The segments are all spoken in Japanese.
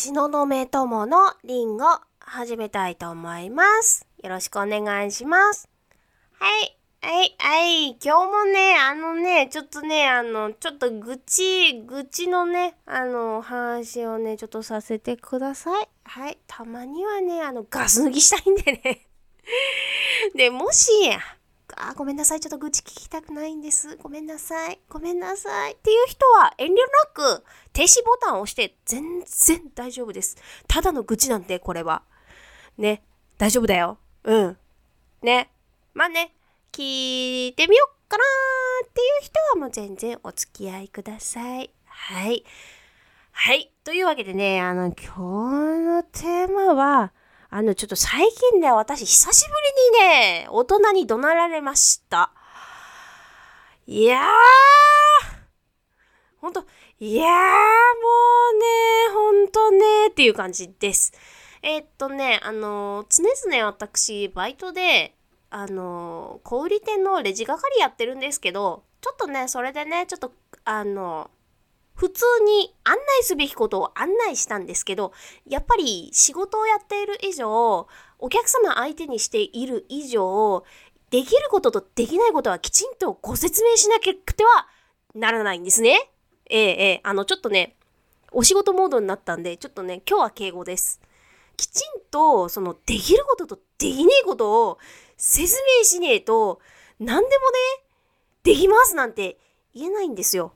東雲友のリンゴ始めたいと思います。よろしくお願いします。はい、はい、はい。今日もね、あのね、ちょっとね、あの、ちょっと愚痴、愚痴のね、あの、話をね、ちょっとさせてください。はい。たまにはね、あの、ガス抜きしたいんでね。で、もし、あ、ごめんなさい。ちょっと愚痴聞きたくないんです。ごめんなさい。ごめんなさい。っていう人は遠慮なく停止ボタンを押して全然大丈夫です。ただの愚痴なんで、これは。ね。大丈夫だよ。うん。ね。まあね。聞いてみよっかなーっていう人はもう全然お付き合いください。はい。はい。というわけでね、あの、今日のテーマは、あの、ちょっと最近ね、私、久しぶりにね、大人に怒鳴られました。いやー、ほんと、いやー、もうね、ほんとね、っていう感じです。えーっとね、あの、常々私、バイトで、あの、小売店のレジ係やってるんですけど、ちょっとね、それでね、ちょっと、あの、普通に案内すべきことを案内したんですけど、やっぱり仕事をやっている以上、お客様相手にしている以上、できることとできないことはきちんとご説明しなきゃくてはならないんですね。ええええあの、ちょっとね、お仕事モードになったんで、ちょっとね、今日は敬語です。きちんと、その、できることとできねえことを説明しねえと、何でもね、できますなんて言えないんですよ。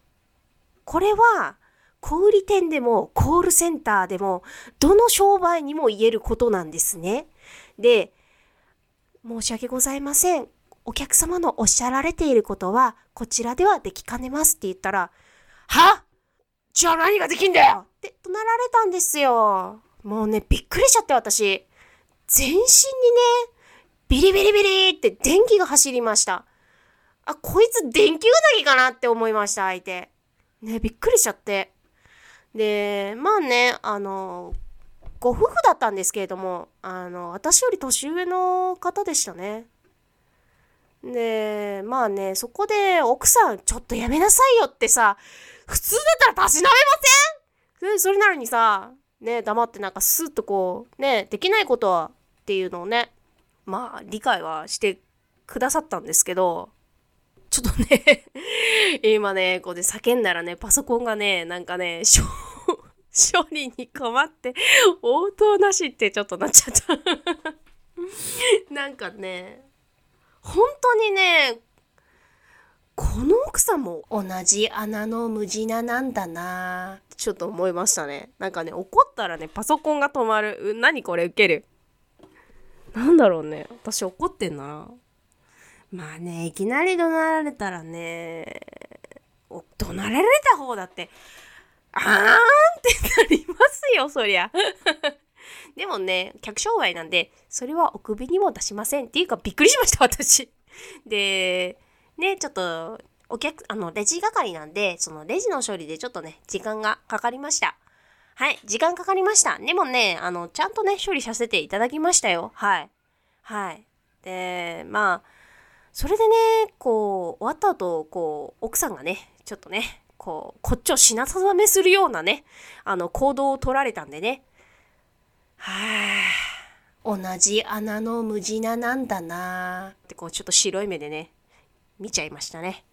これは、小売店でもコールセンターでも、どの商売にも言えることなんですね。で、申し訳ございません。お客様のおっしゃられていることは、こちらではできかねますって言ったら、は？じゃあ何ができんだよって怒鳴られたんですよ。もうね、びっくりしちゃって私。全身にね、ビリビリビリって電気が走りました。あ、こいつ電気うなぎかなって思いました、相手。ね、びっくりしちゃって。で、まあね、あの、ご夫婦だったんですけれども、あの、私より年上の方でしたね。で、まあね、そこで奥さん、ちょっとやめなさいよってさ、普通だったらたしなめません？でそれなのにさ、ね、黙ってなんかスッとこう、ね、できないことはっていうのをね、まあ理解はしてくださったんですけど、ちょっとね、今ね、こうで叫んだらね、パソコンがね、なんかね、処理に困って、応答なしってちょっとなっちゃった。なんかね、本当にね、この奥さんも同じ穴の無地ななんだなちょっと思いましたね。なんかね、怒ったらね、パソコンが止まる。何これ？受ける。なんだろうね。私怒ってんな。まあね、いきなり怒鳴られたらね、怒鳴られた方だって、あーんってなりますよ、そりゃ。でもね、客商売なんで、それはお首にも出しません。っていうか、びっくりしました、私。で、ね、ちょっと、お客、あの、レジ係なんで、そのレジの処理でちょっとね、時間がかかりました。はい、時間かかりました。でもね、あの、ちゃんとね、処理させていただきましたよ。はい。はい。で、まあ、それでね、こう、終わった後、こう、奥さんがね、ちょっとね、こう、こっちを品定めするようなね、あの、行動を取られたんでね、はあ、同じ穴の無地ななんだなって、こう、ちょっと白い目でね、見ちゃいましたね。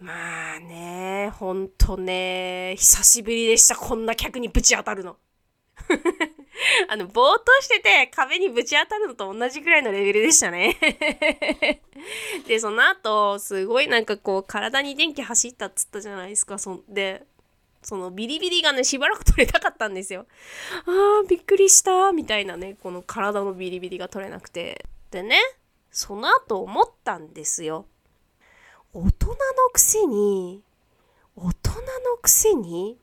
まあね、ほんとね、久しぶりでした、こんな客にぶち当たるの。あの、ぼーっとしてて壁にぶち当たるのと同じくらいのレベルでしたね。で、その後、すごいなんかこう、体に電気走ったっつったじゃないですか。そんで、そのビリビリがね、しばらく取れたかったんですよ。あー、びっくりした、みたいなね、この体のビリビリが取れなくて。でね、その後思ったんですよ。大人のくせに、大人のくせに、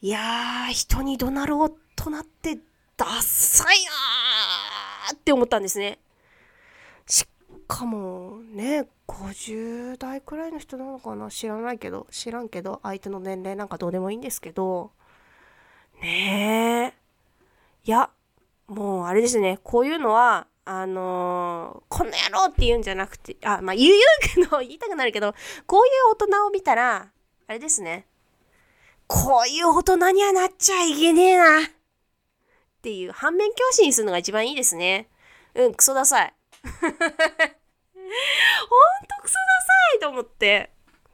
いやー、人に怒鳴る大人ってダッサいなーって思ったんですね。しかもね、50代くらいの人なのかな？知らないけど、知らんけど、相手の年齢なんかどうでもいいんですけど、ねえ。いや、もうあれですね、こういうのは、あのーこの野郎って言うんじゃなくて、あ、まあ、言う言うけど、言いたくなるけど、こういう大人を見たら、あれですね。こういう大人にはなっちゃいけねえな。っていう反面教師にするのが一番いいですね。うん、クソダサい。ほんとクソダサいと思って。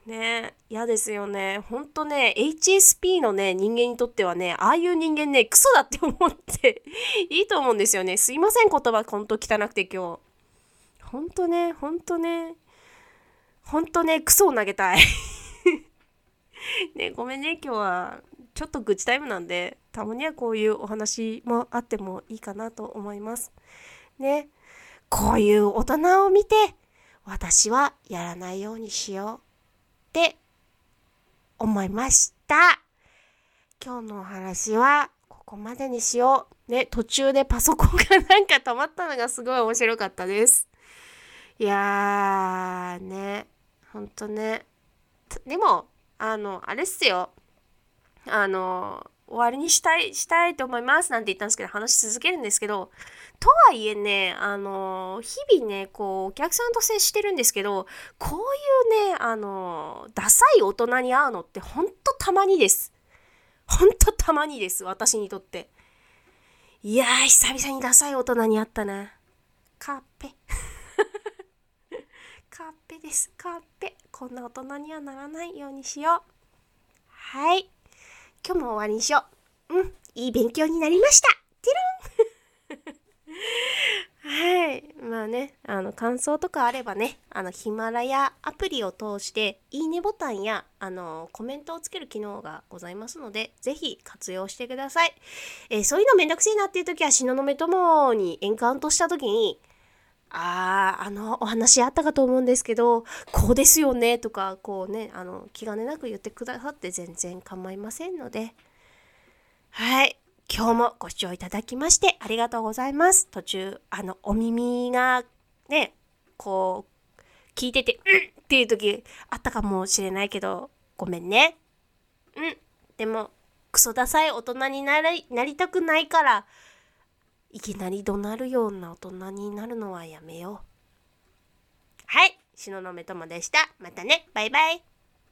ね嫌ですよね。ほんとね、HSP のね、人間にとってはね、ああいう人間ね、クソだって思って いいと思うんですよね。すいません、言葉ほんと汚くて今日。ほんとね、ほんとね、ほんとね、クソを投げたい ね、ごめんね、今日はちょっと愚痴タイムなんで、たまにはこういうお話もあってもいいかなと思います。ね、こういう大人を見て、私はやらないようにしようって思いました。今日のお話はここまでにしよう。ね、途中でパソコンがなんか止まったのがすごい面白かったです。いやーね、ほんとね。でも、あの、あれっすよ。あの、終わりにしたい、したいと思いますなんて言ったんですけど、話し続けるんですけど、とはいえね、あの、日々ね、こう、お客さんと接してるんですけど、こういうね、あの、ダサい大人に会うのってほんとたまにです。ほんとたまにです、私にとって。いやー、久々にダサい大人に会ったな。カッペ。カッペです、カッペ。こんな大人にはならないようにしよう。はい。今日も終わりにしよう。うん、いい勉強になりました。てるんはい。まあね、あの、感想とかあればね、あの、ヒマラヤアプリを通して、いいねボタンや、あの、コメントをつける機能がございますので、ぜひ活用してください。えー、そういうのめんどくせえなっていう時は、東雲友にエンカウントした時に、ああ、あの、お話あったかと思うんですけど、こうですよね、とか、こうね、あの、気兼ねなく言ってくださって全然構いませんので、はい。今日もご視聴いただきましてありがとうございます。途中、あの、お耳がね、こう、聞いてて、うんっていう時あったかもしれないけど、ごめんね。うん。でも、クソダサい大人になりなりたくないから、いきなり怒鳴るような大人になるのはやめよう。はい。東雲友でした。またね。バイバイ。